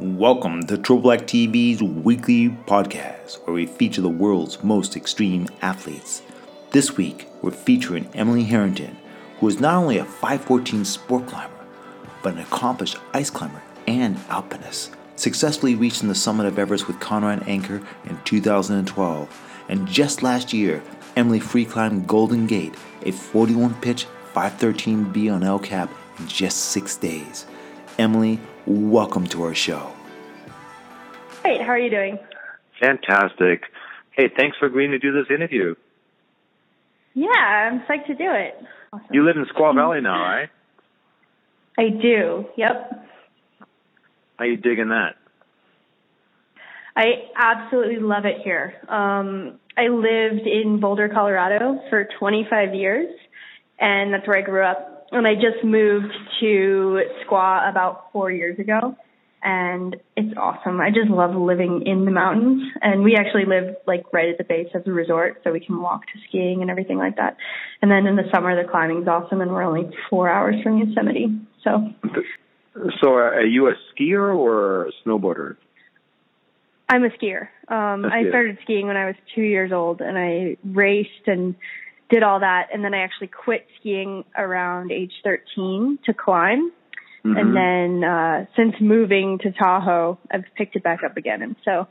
Welcome to Triple Black TV's weekly podcast, where we feature the world's most extreme athletes. This week, we're featuring Emily Harrington, who is not only a 514 sport climber, but an accomplished ice climber and alpinist, successfully reaching the summit of Everest with Conrad Anker in 2012. And just last year, Emily free climbed Golden Gate, a 41 pitch 513B on El Cap in just six days. Emily, welcome to our show. Great. How are you doing? Fantastic. Hey, thanks for agreeing to do this interview. Yeah, I'm psyched to do it. Awesome. You live in Squaw Valley now, right? I do. Yep. How you digging that? I absolutely love it here. Um, I lived in Boulder, Colorado for 25 years, and that's where I grew up and I just moved to Squaw about four years ago and it's awesome. I just love living in the mountains and we actually live like right at the base of the resort so we can walk to skiing and everything like that. And then in the summer the climbing's awesome and we're only four hours from Yosemite. So So are you a skier or a snowboarder? I'm a skier. Um, a skier. I started skiing when I was two years old and I raced and did all that, and then I actually quit skiing around age 13 to climb. Mm-hmm. And then uh, since moving to Tahoe, I've picked it back up again, and so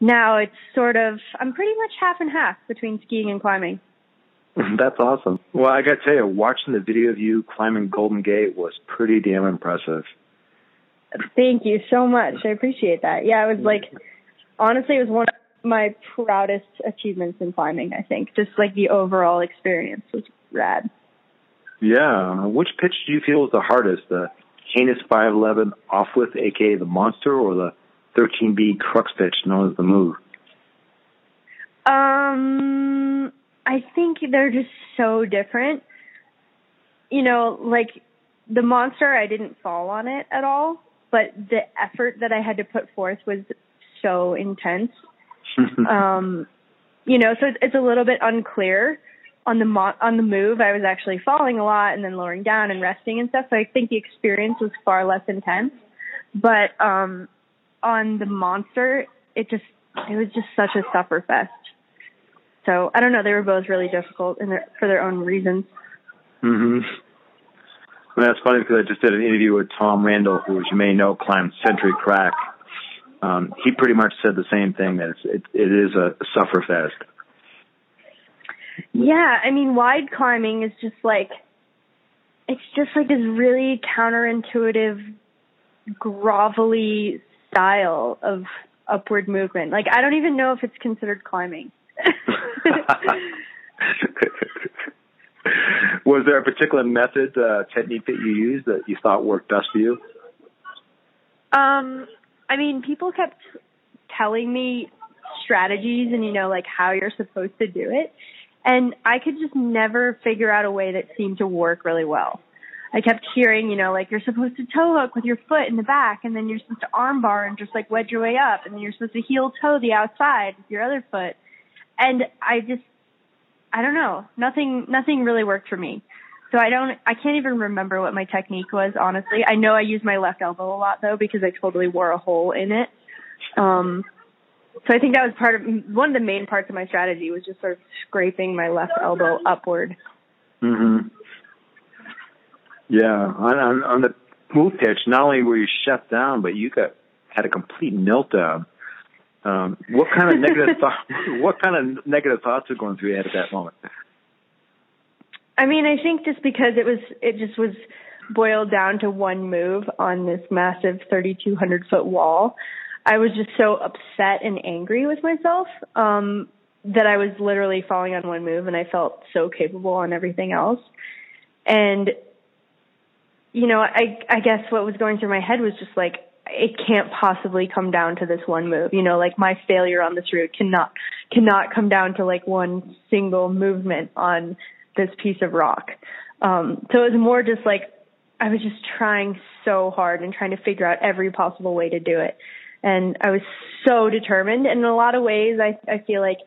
now it's sort of I'm pretty much half and half between skiing and climbing. That's awesome. Well, I got to tell you, watching the video of you climbing Golden Gate was pretty damn impressive. Thank you so much. I appreciate that. Yeah, it was like honestly, it was one my proudest achievements in climbing, I think. Just like the overall experience was rad. Yeah. Which pitch do you feel was the hardest? The heinous 511 offwidth, aka the monster, or the 13B crux pitch known as the move? Um, I think they're just so different. You know, like the monster, I didn't fall on it at all, but the effort that I had to put forth was so intense um, you know, so it's, it's a little bit unclear on the mo- on the move. I was actually falling a lot and then lowering down and resting and stuff. So I think the experience was far less intense. But um, on the monster, it just it was just such a suffer fest. So I don't know. They were both really difficult in their, for their own reasons. hmm Well, that's funny because I just did an interview with Tom Randall, who, as you may know, climbed Century Crack um, he pretty much said the same thing that it's, it, it is a suffer fest. Yeah, I mean, wide climbing is just like it's just like this really counterintuitive, grovelly style of upward movement. Like I don't even know if it's considered climbing. Was there a particular method, uh, technique that you used that you thought worked best for you? Um, I mean, people kept telling me strategies and, you know, like how you're supposed to do it. And I could just never figure out a way that seemed to work really well. I kept hearing, you know, like you're supposed to toe hook with your foot in the back and then you're supposed to arm bar and just like wedge your way up and then you're supposed to heel toe the outside with your other foot. And I just, I don't know, nothing, nothing really worked for me. So I don't, I can't even remember what my technique was, honestly. I know I used my left elbow a lot though because I totally wore a hole in it. Um, so I think that was part of, one of the main parts of my strategy was just sort of scraping my left elbow upward. hmm Yeah. On, on, on the move pitch, not only were you shut down, but you got, had a complete meltdown. Um, what kind of negative thought, what kind of negative thoughts were going through your head at that moment? I mean, I think just because it was, it just was boiled down to one move on this massive 3,200 foot wall. I was just so upset and angry with myself, um, that I was literally falling on one move and I felt so capable on everything else. And, you know, I, I guess what was going through my head was just like, it can't possibly come down to this one move. You know, like my failure on this route cannot, cannot come down to like one single movement on this piece of rock. Um, so it was more just like I was just trying so hard and trying to figure out every possible way to do it. And I was so determined. And in a lot of ways, I, I feel like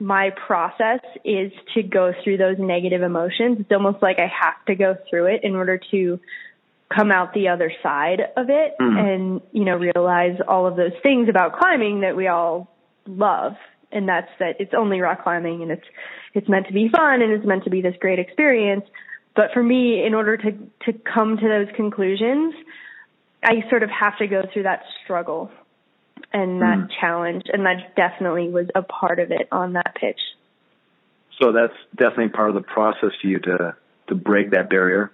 my process is to go through those negative emotions. It's almost like I have to go through it in order to come out the other side of it Mm. and you know realize all of those things about climbing that we all love and that's that it's only rock climbing and it's it's meant to be fun and it's meant to be this great experience but for me in order to to come to those conclusions I sort of have to go through that struggle and that Mm. challenge and that definitely was a part of it on that pitch So that's definitely part of the process for you to to break that barrier.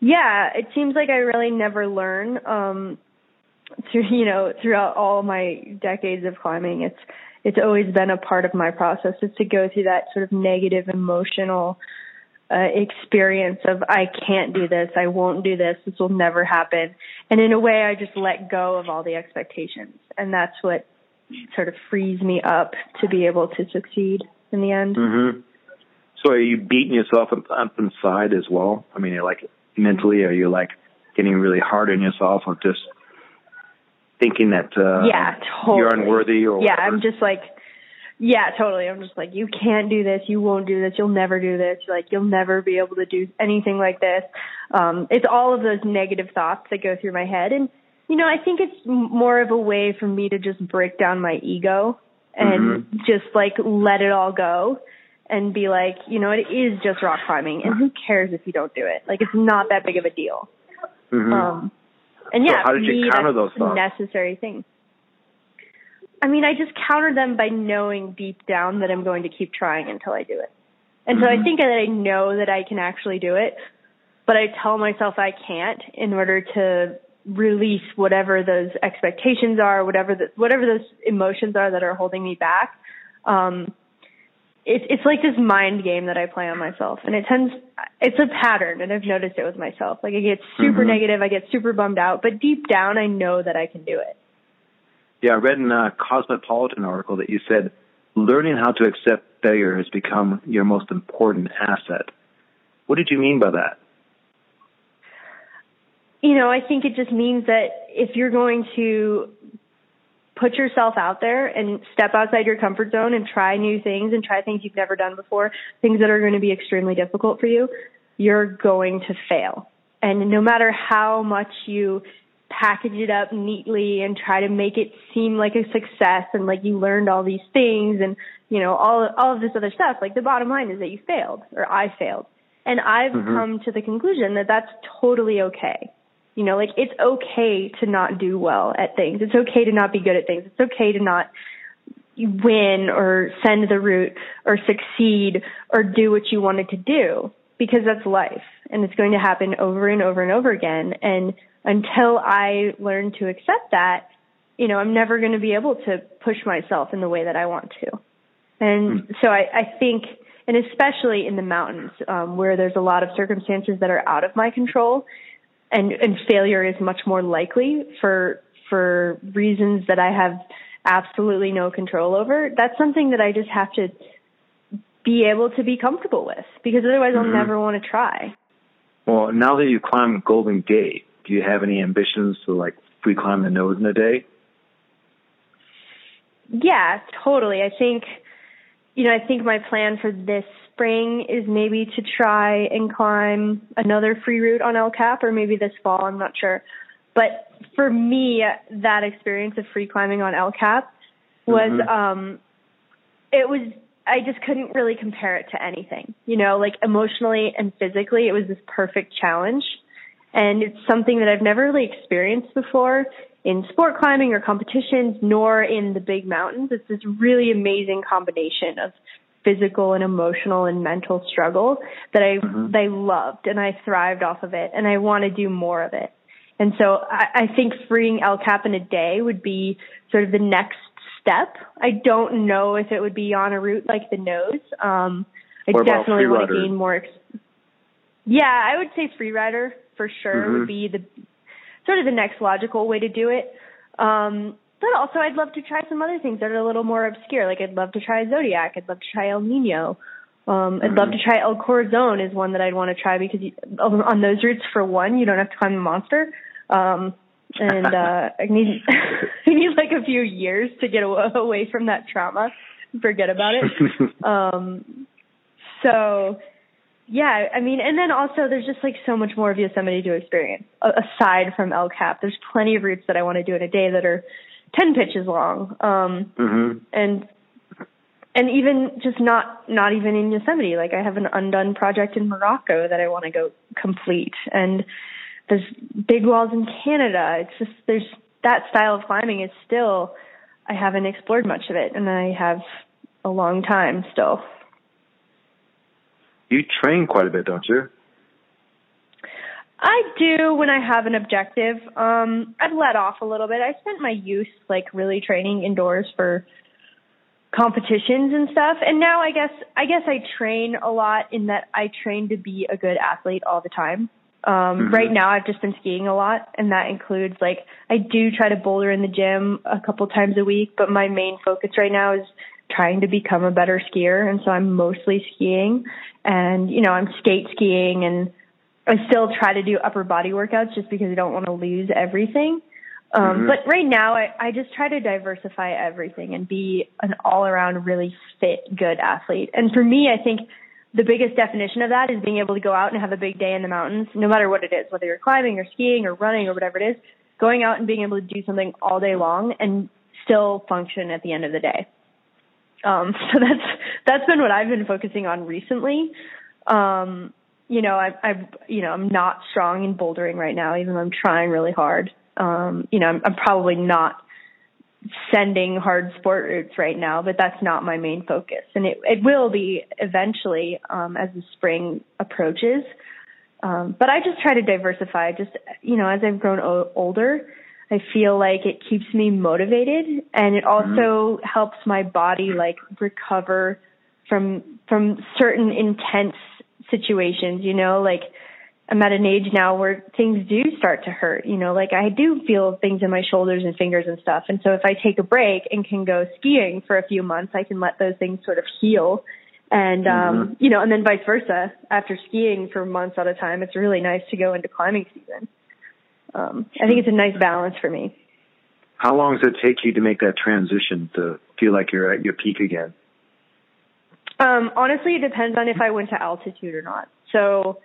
Yeah, it seems like I really never learn um through you know throughout all my decades of climbing. It's it's always been a part of my process is to go through that sort of negative emotional uh, experience of I can't do this, I won't do this, this will never happen. And in a way, I just let go of all the expectations, and that's what sort of frees me up to be able to succeed in the end. Mm-hmm. So are you beating yourself up, inside as well? I mean, you're like mentally, are you like getting really hard on yourself of just thinking that uh, yeah, totally. you're unworthy or yeah, whatever? I'm just like, yeah, totally. I'm just like, you can't do this. You won't do this. You'll never do this. Like, you'll never be able to do anything like this. Um, it's all of those negative thoughts that go through my head. And, you know, I think it's m- more of a way for me to just break down my ego and just like let it all go and be like, you know, it is just rock climbing and who cares if you don't do it? Like, it's not that big of a deal. Mhm. Um, and So how did you me, counter those thoughts? necessary thing. I mean, I just counter them by knowing deep down that I'm going to keep trying until I do it. And so I Mhm. think that I know that I can actually do it, but I tell myself I can't in order to release whatever those expectations are, whatever the, whatever those emotions are that are holding me back. Um, it's it's like this mind game that I play on myself, and it tends it's a pattern, and I've noticed it with myself. Like I get super Mhm. negative, I get super bummed out, but deep down I know that I can do it. Yeah, I read in a Cosmopolitan article that you said learning how to accept failure has become your most important asset. What did you mean by that? You know, I think it just means that if you're going to put yourself out there and step outside your comfort zone and try new things and try things you've never done before, things that are going to be extremely difficult for you, you're going to fail. And no matter how much you package it up neatly and try to make it seem like a success and like you learned all these things and you know all all of this other stuff like the bottom line is that you failed or I failed. And I've Mhm. come to the conclusion that that's totally okay. You know like it's okay to not do well at things. It's okay to not be good at things. It's okay to not win or send the route or succeed or do what you wanted to do because that's life and it's going to happen over and over and over again and until I learn to accept that, you know, I'm never going to be able to push myself in the way that I want to. And so I, I think, and especially in the mountains, um, where there's a lot of circumstances that are out of my control and, and failure is much more likely for, for reasons that I have absolutely no control over. That's something that I just have to be able to be comfortable with because otherwise Mhm. I'll never want to try. Well, now that you climb Golden Gate, do you have any ambitions to like free climb the nose in a day? Yeah, totally. I think, you know, I think my plan for this spring is maybe to try and climb another free route on El Cap or maybe this fall, I'm not sure. But for me, that experience of free climbing on El Cap was, Mhm. um, it was, I just couldn't really compare it to anything, you know, like emotionally and physically, it was this perfect challenge. And it's something that I've never really experienced before in sport climbing or competitions, nor in the big mountains. It's this really amazing combination of physical and emotional and mental struggle that I Mhm. that I loved and I thrived off of it and I want to do more of it. And so I, I think freeing El Cap in a day would be sort of the next step. I don't know if it would be on a route like the nose. Um, I definitely want to gain more. Ex- yeah, I would say freerider for sure Mhm. would be the sort of the next logical way to do it. Um, but also, I'd love to try some other things that are a little more obscure. Like I'd love to try Zodiac. I'd love to try El Nino. Um, I'd love Mhm. to try El Corazon is one that I'd want to try because you, on those routes, for one, you don't have to climb a monster. Um, and uh, I need I need like a few years to get away, from that trauma. Forget about it. um, so yeah, I mean, and then also there's just like so much more of Yosemite to experience aside from El Cap. There's plenty of routes that I want to do in a day that are 10 pitches long. Um, mm-hmm. and, and even just not, not even in Yosemite. Like I have an undone project in Morocco that I want to go complete. And there's big walls in Canada. It's just, there's that style of climbing is still, I haven't explored much of it and I have a long time still you train quite a bit, don't you? I do when I have an objective. Um, I've let off a little bit. I spent my youth like really training indoors for competitions and stuff. And now I guess I guess I train a lot in that I train to be a good athlete all the time. Um, mm-hmm. right now I've just been skiing a lot and that includes like I do try to boulder in the gym a couple times a week, but my main focus right now is trying to become a better skier and so I'm mostly skiing and you know I'm skate skiing and I still try to do upper body workouts just because I don't want to lose everything. Um, mm-hmm. But right now, I, I just try to diversify everything and be an all around really fit, good athlete. And for me, I think the biggest definition of that is being able to go out and have a big day in the mountains, no matter what it is, whether you're climbing or skiing or running or whatever it is, going out and being able to do something all day long and still function at the end of the day. Um, so that's that's been what I've been focusing on recently. Um, you know, I, I've you know I'm not strong in bouldering right now, even though I'm trying really hard. Um, you know, I'm, I'm probably not sending hard sport routes right now, but that's not my main focus, and it it will be eventually um, as the spring approaches. Um, but I just try to diversify. Just you know, as I've grown o- older, I feel like it keeps me motivated and it mm-hmm. also mm-hmm. helps my body like recover from from certain intense situations, you know, like I'm at an age now where things do start to hurt, you know, like I do feel things in my shoulders and fingers and stuff. And so if I take a break and can go skiing for a few months, I can let those things sort of heal. And um, mm-hmm. you know, and then vice versa. After skiing for months at a time, it's really nice to go into climbing season um, I think it's a nice balance for me. How long does it take you to make that transition to feel like you're at your peak again? Um, honestly, it depends on if I went to altitude or not. So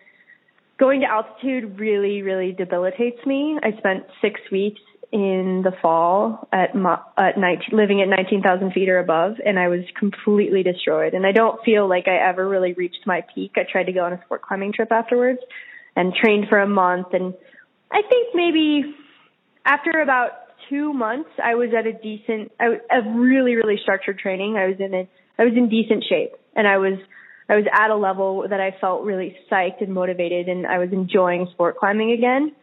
going to altitude really, really debilitates me. I spent six weeks in the fall at my, at night living at 19,000 feet or above and I was completely destroyed and I don't feel like I ever really reached my peak. I tried to go on a sport climbing trip afterwards and trained for a month and I think maybe after about two months, I was at a decent, a really, really structured training. I was in a, I was in decent shape, and I was, I was at a level that I felt really psyched and motivated, and I was enjoying sport climbing again.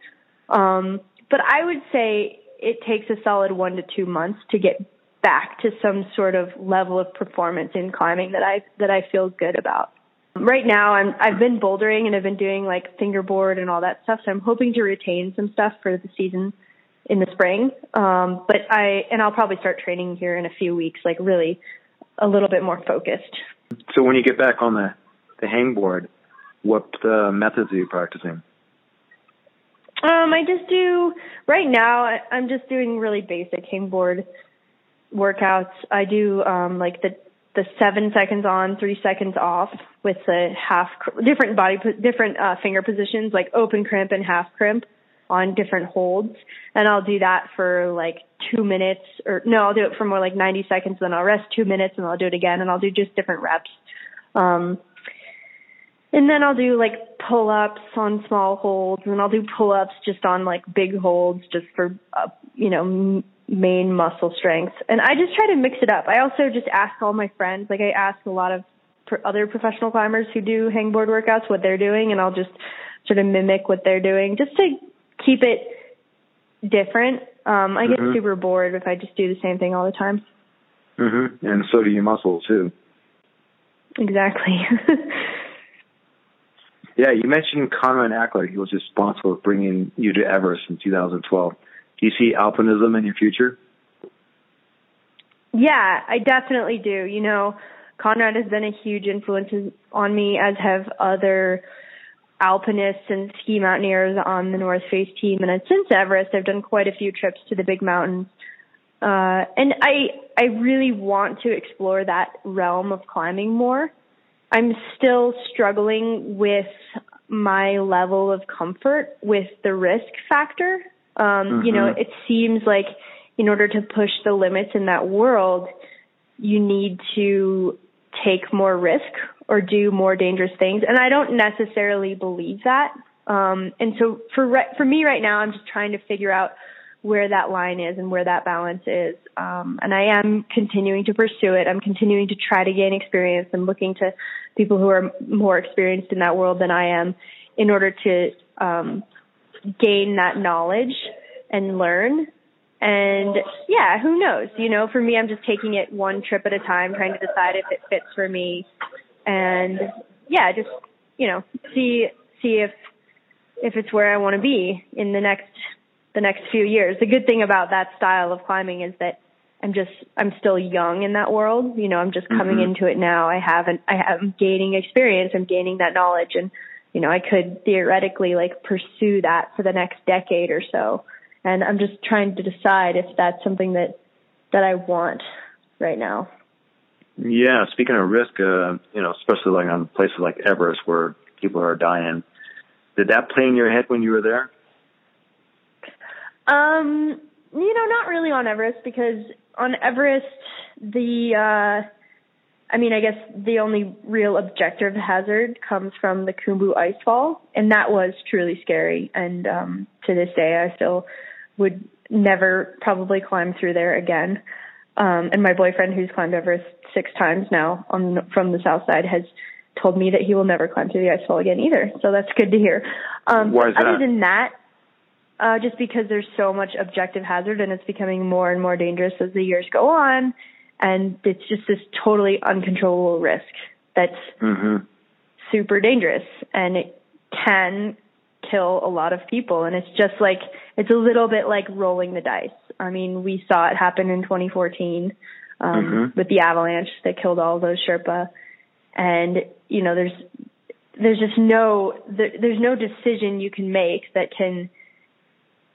Um, but I would say it takes a solid one to two months to get back to some sort of level of performance in climbing that I that I feel good about. Right now, I'm I've been bouldering and I've been doing like fingerboard and all that stuff. So I'm hoping to retain some stuff for the season in the spring. Um, but I and I'll probably start training here in a few weeks, like really a little bit more focused. So when you get back on the the hangboard, what uh, methods are you practicing? Um, I just do right now. I, I'm just doing really basic hangboard workouts. I do um, like the the seven seconds on, three seconds off with the half different body different uh, finger positions like open crimp and half crimp on different holds, and I'll do that for like two minutes or no, I'll do it for more like 90 seconds, then I'll rest two minutes and I'll do it again, and I'll do just different reps. Um, and then I'll do like pull ups on small holds, and I'll do pull ups just on like big holds, just for uh, you know main muscle strength. And I just try to mix it up. I also just ask all my friends, like I ask a lot of other professional climbers who do hangboard workouts what they're doing, and I'll just sort of mimic what they're doing just to keep it different. Um, I get mm-hmm. super bored if I just do the same thing all the time. Mhm. And so do your muscles too. Exactly. yeah, you mentioned Conrad Anker. He was responsible for bringing you to Everest in 2012. Do you see alpinism in your future? Yeah, I definitely do. You know, Conrad has been a huge influence on me, as have other alpinists and ski mountaineers on the North Face team. And since Everest, I've done quite a few trips to the big mountains. Uh, and I, I really want to explore that realm of climbing more. I'm still struggling with my level of comfort with the risk factor. Um, mm-hmm. You know, mm-hmm. it seems like in order to push the limits in that world, you need to take more risk or do more dangerous things. And I don't necessarily believe that. Um, and so for re- for me right now, I'm just trying to figure out where that line is and where that balance is. Um, and I am continuing to pursue it. I'm continuing to try to gain experience. I'm looking to people who are more experienced in that world than I am in order to um, gain that knowledge and learn. And yeah, who knows? You know, for me, I'm just taking it one trip at a time, trying to decide if it fits for me. And yeah, just, you know, see, see if, if it's where I want to be in the next the next few years. The good thing about that style of climbing is that I'm just I'm still young in that world. You know, I'm just coming mm-hmm. into it now. I haven't I am gaining experience. I'm gaining that knowledge, and you know, I could theoretically like pursue that for the next decade or so. And I'm just trying to decide if that's something that that I want right now. Yeah, speaking of risk, uh, you know, especially like on places like Everest where people are dying, did that play in your head when you were there? Um, you know, not really on Everest because on Everest the uh I mean, I guess the only real objective hazard comes from the Khumbu icefall, and that was truly scary. And um, to this day, I still would never probably climb through there again. Um, and my boyfriend, who's climbed Everest six times now on from the south side, has told me that he will never climb through the ice icefall again either. So that's good to hear. Um, Why is that? Other than that, uh, just because there's so much objective hazard and it's becoming more and more dangerous as the years go on. And it's just this totally uncontrollable risk that's mm-hmm. super dangerous and it can kill a lot of people. And it's just like, it's a little bit like rolling the dice. I mean, we saw it happen in 2014 um, mm-hmm. with the avalanche that killed all those Sherpa. And, you know, there's, there's just no, there, there's no decision you can make that can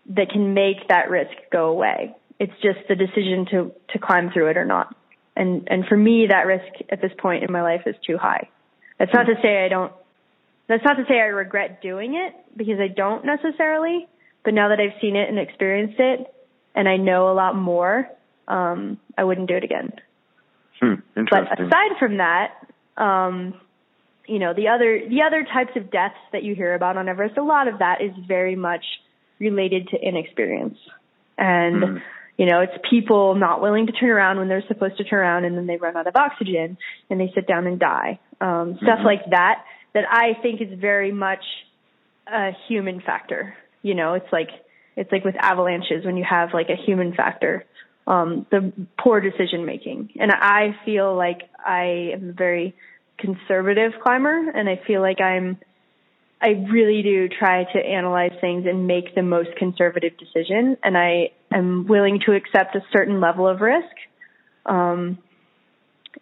that can make that risk go away. It's just the decision to to climb through it or not. And and for me, that risk at this point in my life is too high. That's not to say I don't. That's not to say I regret doing it because I don't necessarily. But now that I've seen it and experienced it, and I know a lot more, um, I wouldn't do it again. Hmm, but aside from that, um, you know, the other the other types of deaths that you hear about on Everest, a lot of that is very much related to inexperience. And, mm. you know, it's people not willing to turn around when they're supposed to turn around and then they run out of oxygen and they sit down and die. Um, stuff mm-hmm. like that, that I think is very much a human factor. You know, it's like, it's like with avalanches when you have like a human factor, um, the poor decision making. And I feel like I am a very conservative climber and I feel like I'm, I really do try to analyze things and make the most conservative decision, and I am willing to accept a certain level of risk. Um,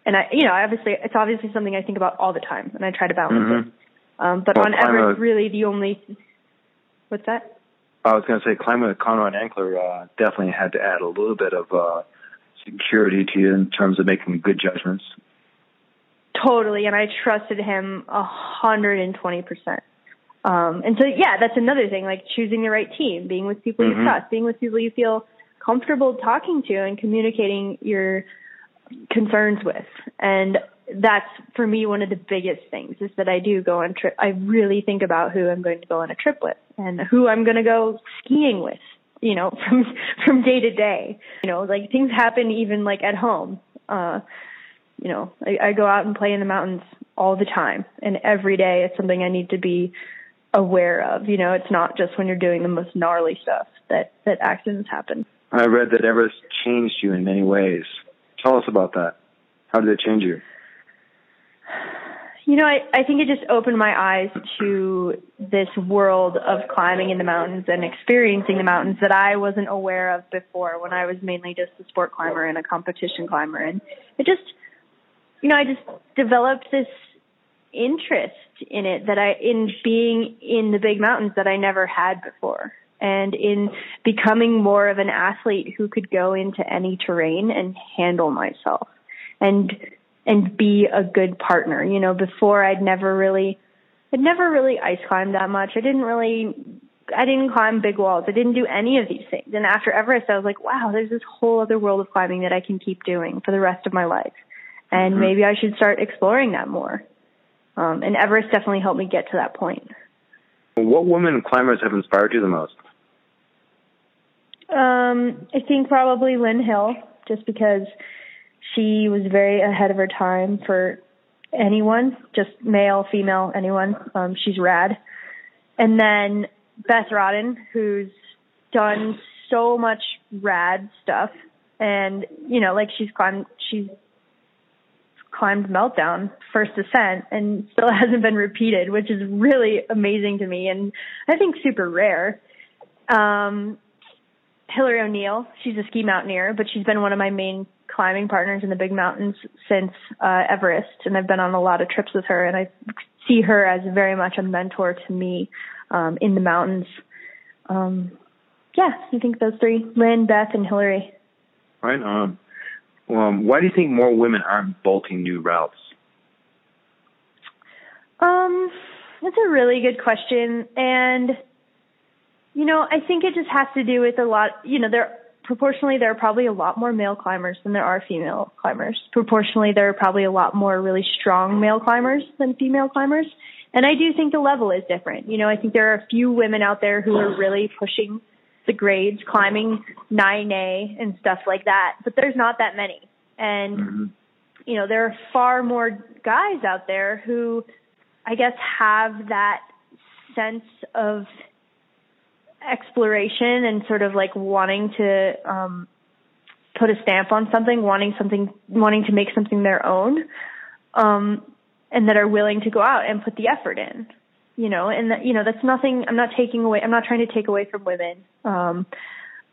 and I, you know, obviously, it's obviously something I think about all the time, and I try to balance mm-hmm. it. Um, but well, on Everest, really, the only what's that? I was going to say, climbing with Conrad Anker uh, definitely had to add a little bit of uh, security to you in terms of making good judgments. Totally, and I trusted him a hundred and twenty percent. Um, and so, yeah, that's another thing, like choosing the right team, being with people mm-hmm. you trust, being with people you feel comfortable talking to and communicating your concerns with. And that's for me one of the biggest things is that I do go on trip. I really think about who I'm going to go on a trip with and who I'm going to go skiing with, you know, from, from day to day. You know, like things happen even like at home. Uh, you know, I, I go out and play in the mountains all the time and every day it's something I need to be aware of. You know, it's not just when you're doing the most gnarly stuff that that accidents happen. I read that Everest changed you in many ways. Tell us about that. How did it change you? You know, I, I think it just opened my eyes to this world of climbing in the mountains and experiencing the mountains that I wasn't aware of before when I was mainly just a sport climber and a competition climber. And it just, you know, I just developed this interest in it that I in being in the big mountains that I never had before and in becoming more of an athlete who could go into any terrain and handle myself. And and be a good partner. You know, before I'd never really, I'd never really ice climbed that much. I didn't really, I didn't climb big walls. I didn't do any of these things. And after Everest, I was like, wow, there's this whole other world of climbing that I can keep doing for the rest of my life. And mm-hmm. maybe I should start exploring that more. Um, and Everest definitely helped me get to that point. What women climbers have inspired you the most? Um, I think probably Lynn Hill, just because she was very ahead of her time for anyone, just male, female, anyone. Um, she's rad. And then Beth Rodden, who's done so much rad stuff. And, you know, like she's climbed, she's climbed Meltdown first ascent and still hasn't been repeated, which is really amazing to me and I think super rare. Um, Hilaree O'Neill, she's a ski mountaineer, but she's been one of my main climbing partners in the big mountains since uh, Everest, and I've been on a lot of trips with her, and I see her as very much a mentor to me um, in the mountains. Um, yeah, I think those three: Lynn, Beth, and Hilaree. Right. Um, um, why do you think more women aren't bolting new routes? Um, that's a really good question, and you know, I think it just has to do with a lot. You know, there proportionally there are probably a lot more male climbers than there are female climbers. Proportionally, there are probably a lot more really strong male climbers than female climbers. And I do think the level is different. You know, I think there are a few women out there who are really pushing the grades, climbing 9A and stuff like that, but there's not that many. And, mm-hmm. you know, there are far more guys out there who I guess have that sense of exploration and sort of like wanting to um put a stamp on something, wanting something wanting to make something their own. Um and that are willing to go out and put the effort in. You know, and that you know, that's nothing I'm not taking away I'm not trying to take away from women. Um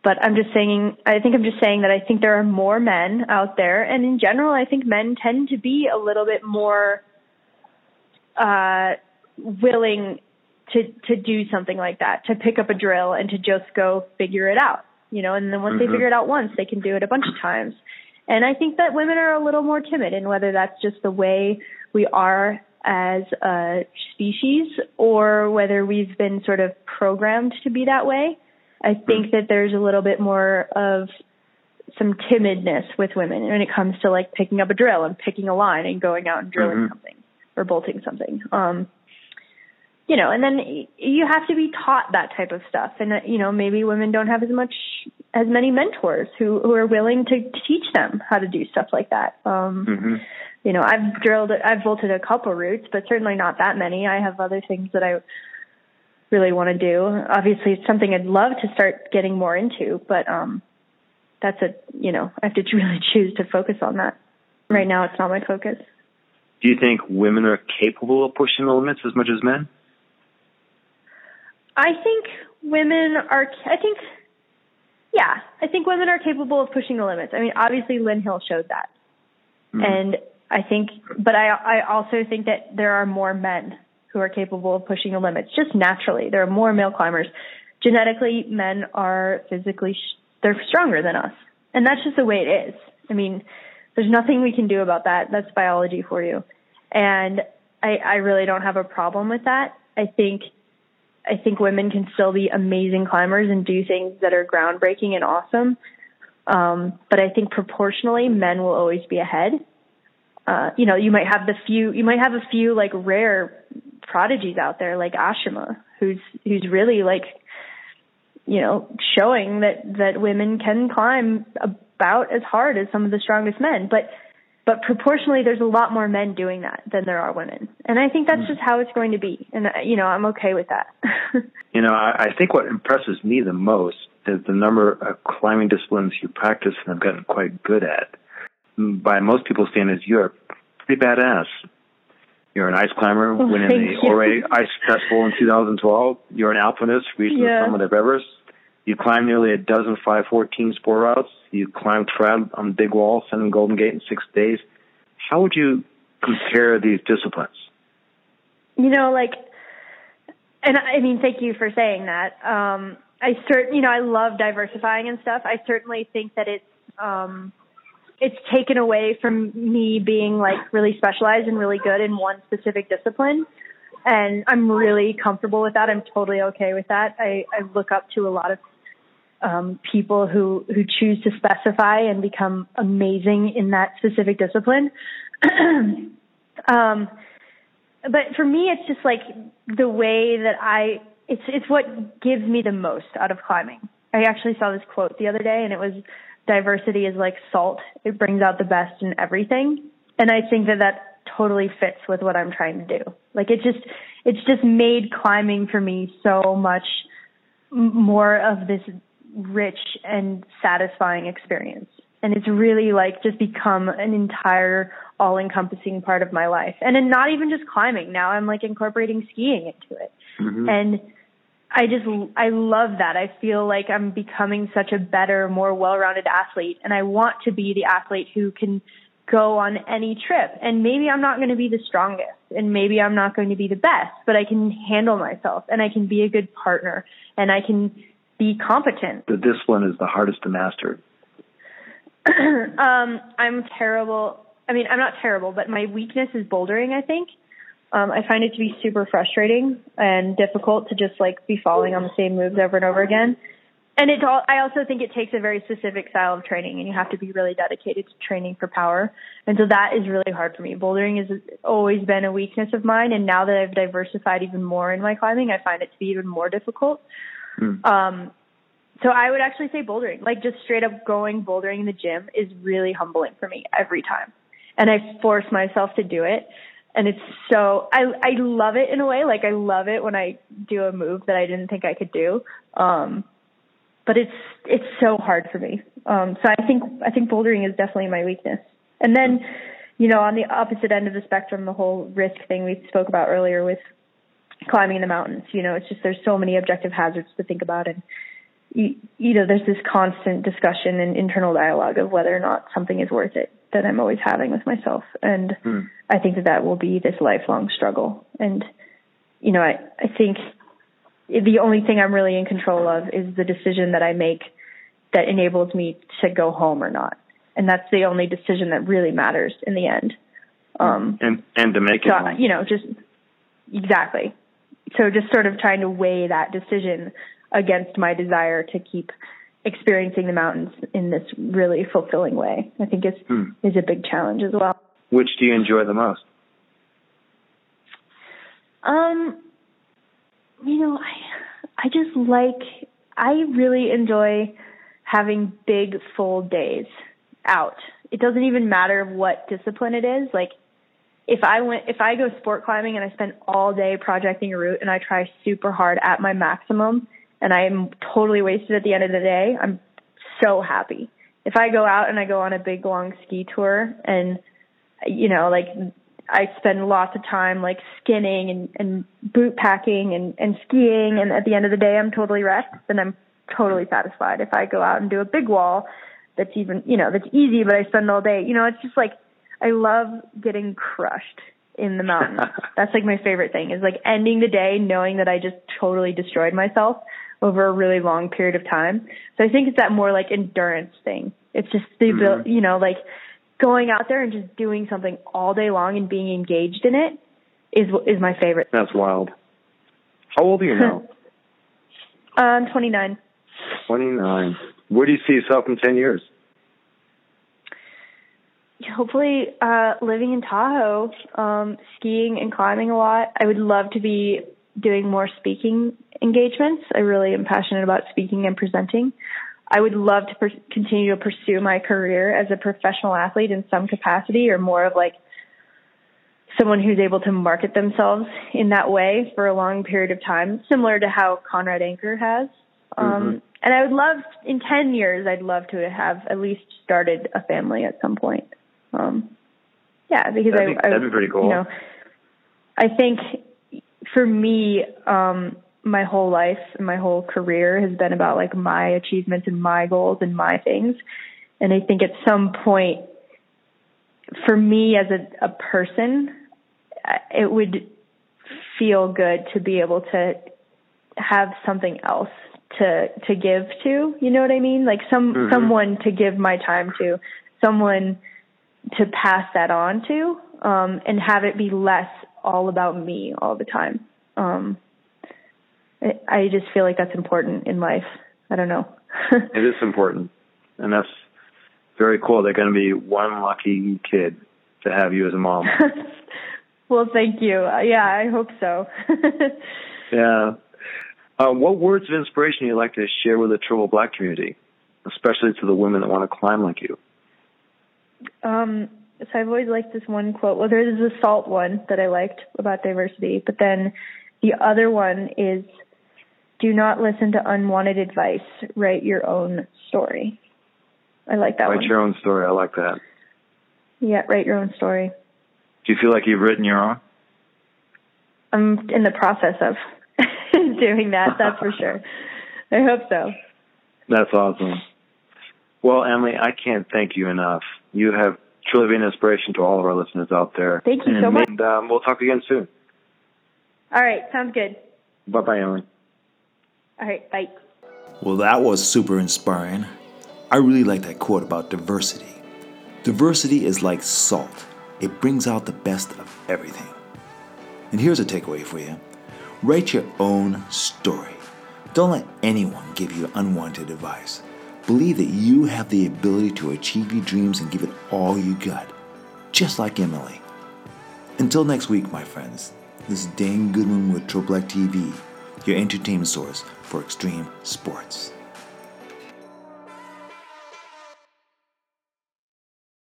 but I'm just saying I think I'm just saying that I think there are more men out there and in general I think men tend to be a little bit more uh willing to to do something like that, to pick up a drill and to just go figure it out, you know. And then once mm-hmm. they figure it out once, they can do it a bunch of times. And I think that women are a little more timid, and whether that's just the way we are as a species or whether we've been sort of programmed to be that way, I think mm-hmm. that there's a little bit more of some timidness with women when it comes to like picking up a drill and picking a line and going out and drilling mm-hmm. something or bolting something. Um, you know, and then you have to be taught that type of stuff. And, you know, maybe women don't have as much, as many mentors who, who are willing to, to teach them how to do stuff like that. Um, mm-hmm. you know, I've drilled, I've bolted a couple routes, but certainly not that many. I have other things that I really want to do. Obviously it's something I'd love to start getting more into, but, um, that's a, you know, I have to really choose to focus on that. Right now it's not my focus. Do you think women are capable of pushing the limits as much as men? I think women are, I think, yeah, I think women are capable of pushing the limits. I mean, obviously Lynn Hill showed that. Mm-hmm. And I think, but I, I also think that there are more men who are capable of pushing the limits just naturally. There are more male climbers. Genetically, men are physically, they're stronger than us. And that's just the way it is. I mean, there's nothing we can do about that. That's biology for you. And I, I really don't have a problem with that. I think I think women can still be amazing climbers and do things that are groundbreaking and awesome. Um, but I think proportionally, men will always be ahead. Uh, you know, you might have the few, you might have a few like rare prodigies out there, like Ashima, who's who's really like, you know, showing that that women can climb about as hard as some of the strongest men. But but proportionally there's a lot more men doing that than there are women and i think that's mm. just how it's going to be and uh, you know i'm okay with that you know I, I think what impresses me the most is the number of climbing disciplines you practice and have gotten quite good at by most people's standards you're pretty badass you're an ice climber oh, winning the Ouray Ice Festival in 2012. You're an alpinist reaching yeah. the summit of Everest. You climbed nearly a dozen 514 sport routes. You climbed trad on Big Wall, and Golden Gate in six days. How would you compare these disciplines? You know, like, and I mean, thank you for saying that. Um, I cert, you know, I love diversifying and stuff. I certainly think that it's, um, it's taken away from me being like really specialized and really good in one specific discipline. And I'm really comfortable with that. I'm totally okay with that. I, I look up to a lot of um, people who, who choose to specify and become amazing in that specific discipline. um, but for me, it's just like the way that I, it's, it's what gives me the most out of climbing. I actually saw this quote the other day and it was, diversity is like salt. It brings out the best in everything. And I think that that totally fits with what I'm trying to do. Like it just, it's just made climbing for me so much more of this rich and satisfying experience. And it's really like just become an entire all encompassing part of my life. And then not even just climbing. Now I'm like incorporating skiing into it. Mm-hmm. And I just I love that. I feel like I'm becoming such a better, more well-rounded athlete and I want to be the athlete who can go on any trip. And maybe I'm not going to be the strongest and maybe I'm not going to be the best, but I can handle myself and I can be a good partner and I can be competent. The discipline is the hardest to master. um, I'm terrible. I mean, I'm not terrible, but my weakness is bouldering, I think. Um, I find it to be super frustrating and difficult to just like be falling on the same moves over and over again. And it all, I also think it takes a very specific style of training and you have to be really dedicated to training for power. And so that is really hard for me. Bouldering has always been a weakness of mine. And now that I've diversified even more in my climbing, I find it to be even more difficult. Mm. Um, so I would actually say bouldering, like just straight up going bouldering in the gym is really humbling for me every time. And I force myself to do it and it's so I I love it in a way. Like I love it when I do a move that I didn't think I could do. Um, but it's it's so hard for me. Um, so I think I think bouldering is definitely my weakness. And then, you know, on the opposite end of the spectrum, the whole risk thing we spoke about earlier with climbing the mountains. You know, it's just there's so many objective hazards to think about, and you, you know, there's this constant discussion and internal dialogue of whether or not something is worth it that I'm always having with myself. And hmm. I think that that will be this lifelong struggle. And, you know, I, I think the only thing I'm really in control of is the decision that I make that enables me to go home or not. And that's the only decision that really matters in the end. Um, and, and to make it, so, you know, just exactly. So just sort of trying to weigh that decision against my desire to keep experiencing the mountains in this really fulfilling way. I think is hmm. is a big challenge as well. Which do you enjoy the most? Um, you know, I I just like I really enjoy having big full days out. It doesn't even matter what discipline it is. Like if I went if I go sport climbing and I spend all day projecting a route and I try super hard at my maximum and I'm totally wasted at the end of the day, I'm so happy. If I go out and I go on a big long ski tour and you know, like I spend lots of time like skinning and, and boot packing and, and skiing and at the end of the day I'm totally wrecked, then I'm totally satisfied. If I go out and do a big wall that's even you know, that's easy but I spend all day, you know, it's just like I love getting crushed in the mountains. that's like my favorite thing is like ending the day knowing that I just totally destroyed myself over a really long period of time. So I think it's that more like endurance thing. It's just the mm-hmm. you know, like going out there and just doing something all day long and being engaged in it is is my favorite. That's wild. How old are you now? I'm 29. 29. Where do you see yourself in 10 years? Hopefully, uh, living in Tahoe, um, skiing and climbing a lot. I would love to be doing more speaking engagements. I really am passionate about speaking and presenting. I would love to per- continue to pursue my career as a professional athlete in some capacity or more of like someone who's able to market themselves in that way for a long period of time, similar to how Conrad Anker has. Um, mm-hmm. and I would love, in 10 years, I'd love to have at least started a family at some point. Um, yeah, because that'd be, I, I, that'd be pretty cool. You know, I think for me, um, my whole life and my whole career has been about like my achievements and my goals and my things. And I think at some point, for me as a, a person, it would feel good to be able to have something else to to give to you know what i mean like some mm-hmm. someone to give my time to someone to pass that on to um, and have it be less all about me all the time. Um, I just feel like that's important in life. I don't know. it is important, and that's very cool. They're going to be one lucky kid to have you as a mom. well, thank you. Uh, yeah, I hope so. yeah. Uh, what words of inspiration do you like to share with the Triple Black community, especially to the women that want to climb like you? Um, so I've always liked this one quote. Well, there's a salt one that I liked about diversity, but then the other one is do not listen to unwanted advice. Write your own story. I like that write one. Write your own story. I like that. Yeah, write your own story. Do you feel like you've written your own? I'm in the process of doing that, that's for sure. I hope so. That's awesome. Well, Emily, I can't thank you enough. You have truly been an inspiration to all of our listeners out there. Thank you and, so much. And um, we'll talk again soon. All right, sounds good. Bye bye, Emily. All right, bye. Well, that was super inspiring. I really like that quote about diversity. Diversity is like salt, it brings out the best of everything. And here's a takeaway for you write your own story. Don't let anyone give you unwanted advice. Believe that you have the ability to achieve your dreams and give it all you got, just like Emily. Until next week, my friends, this is Dane Goodwin with Triple Black TV, your entertainment source for extreme sports.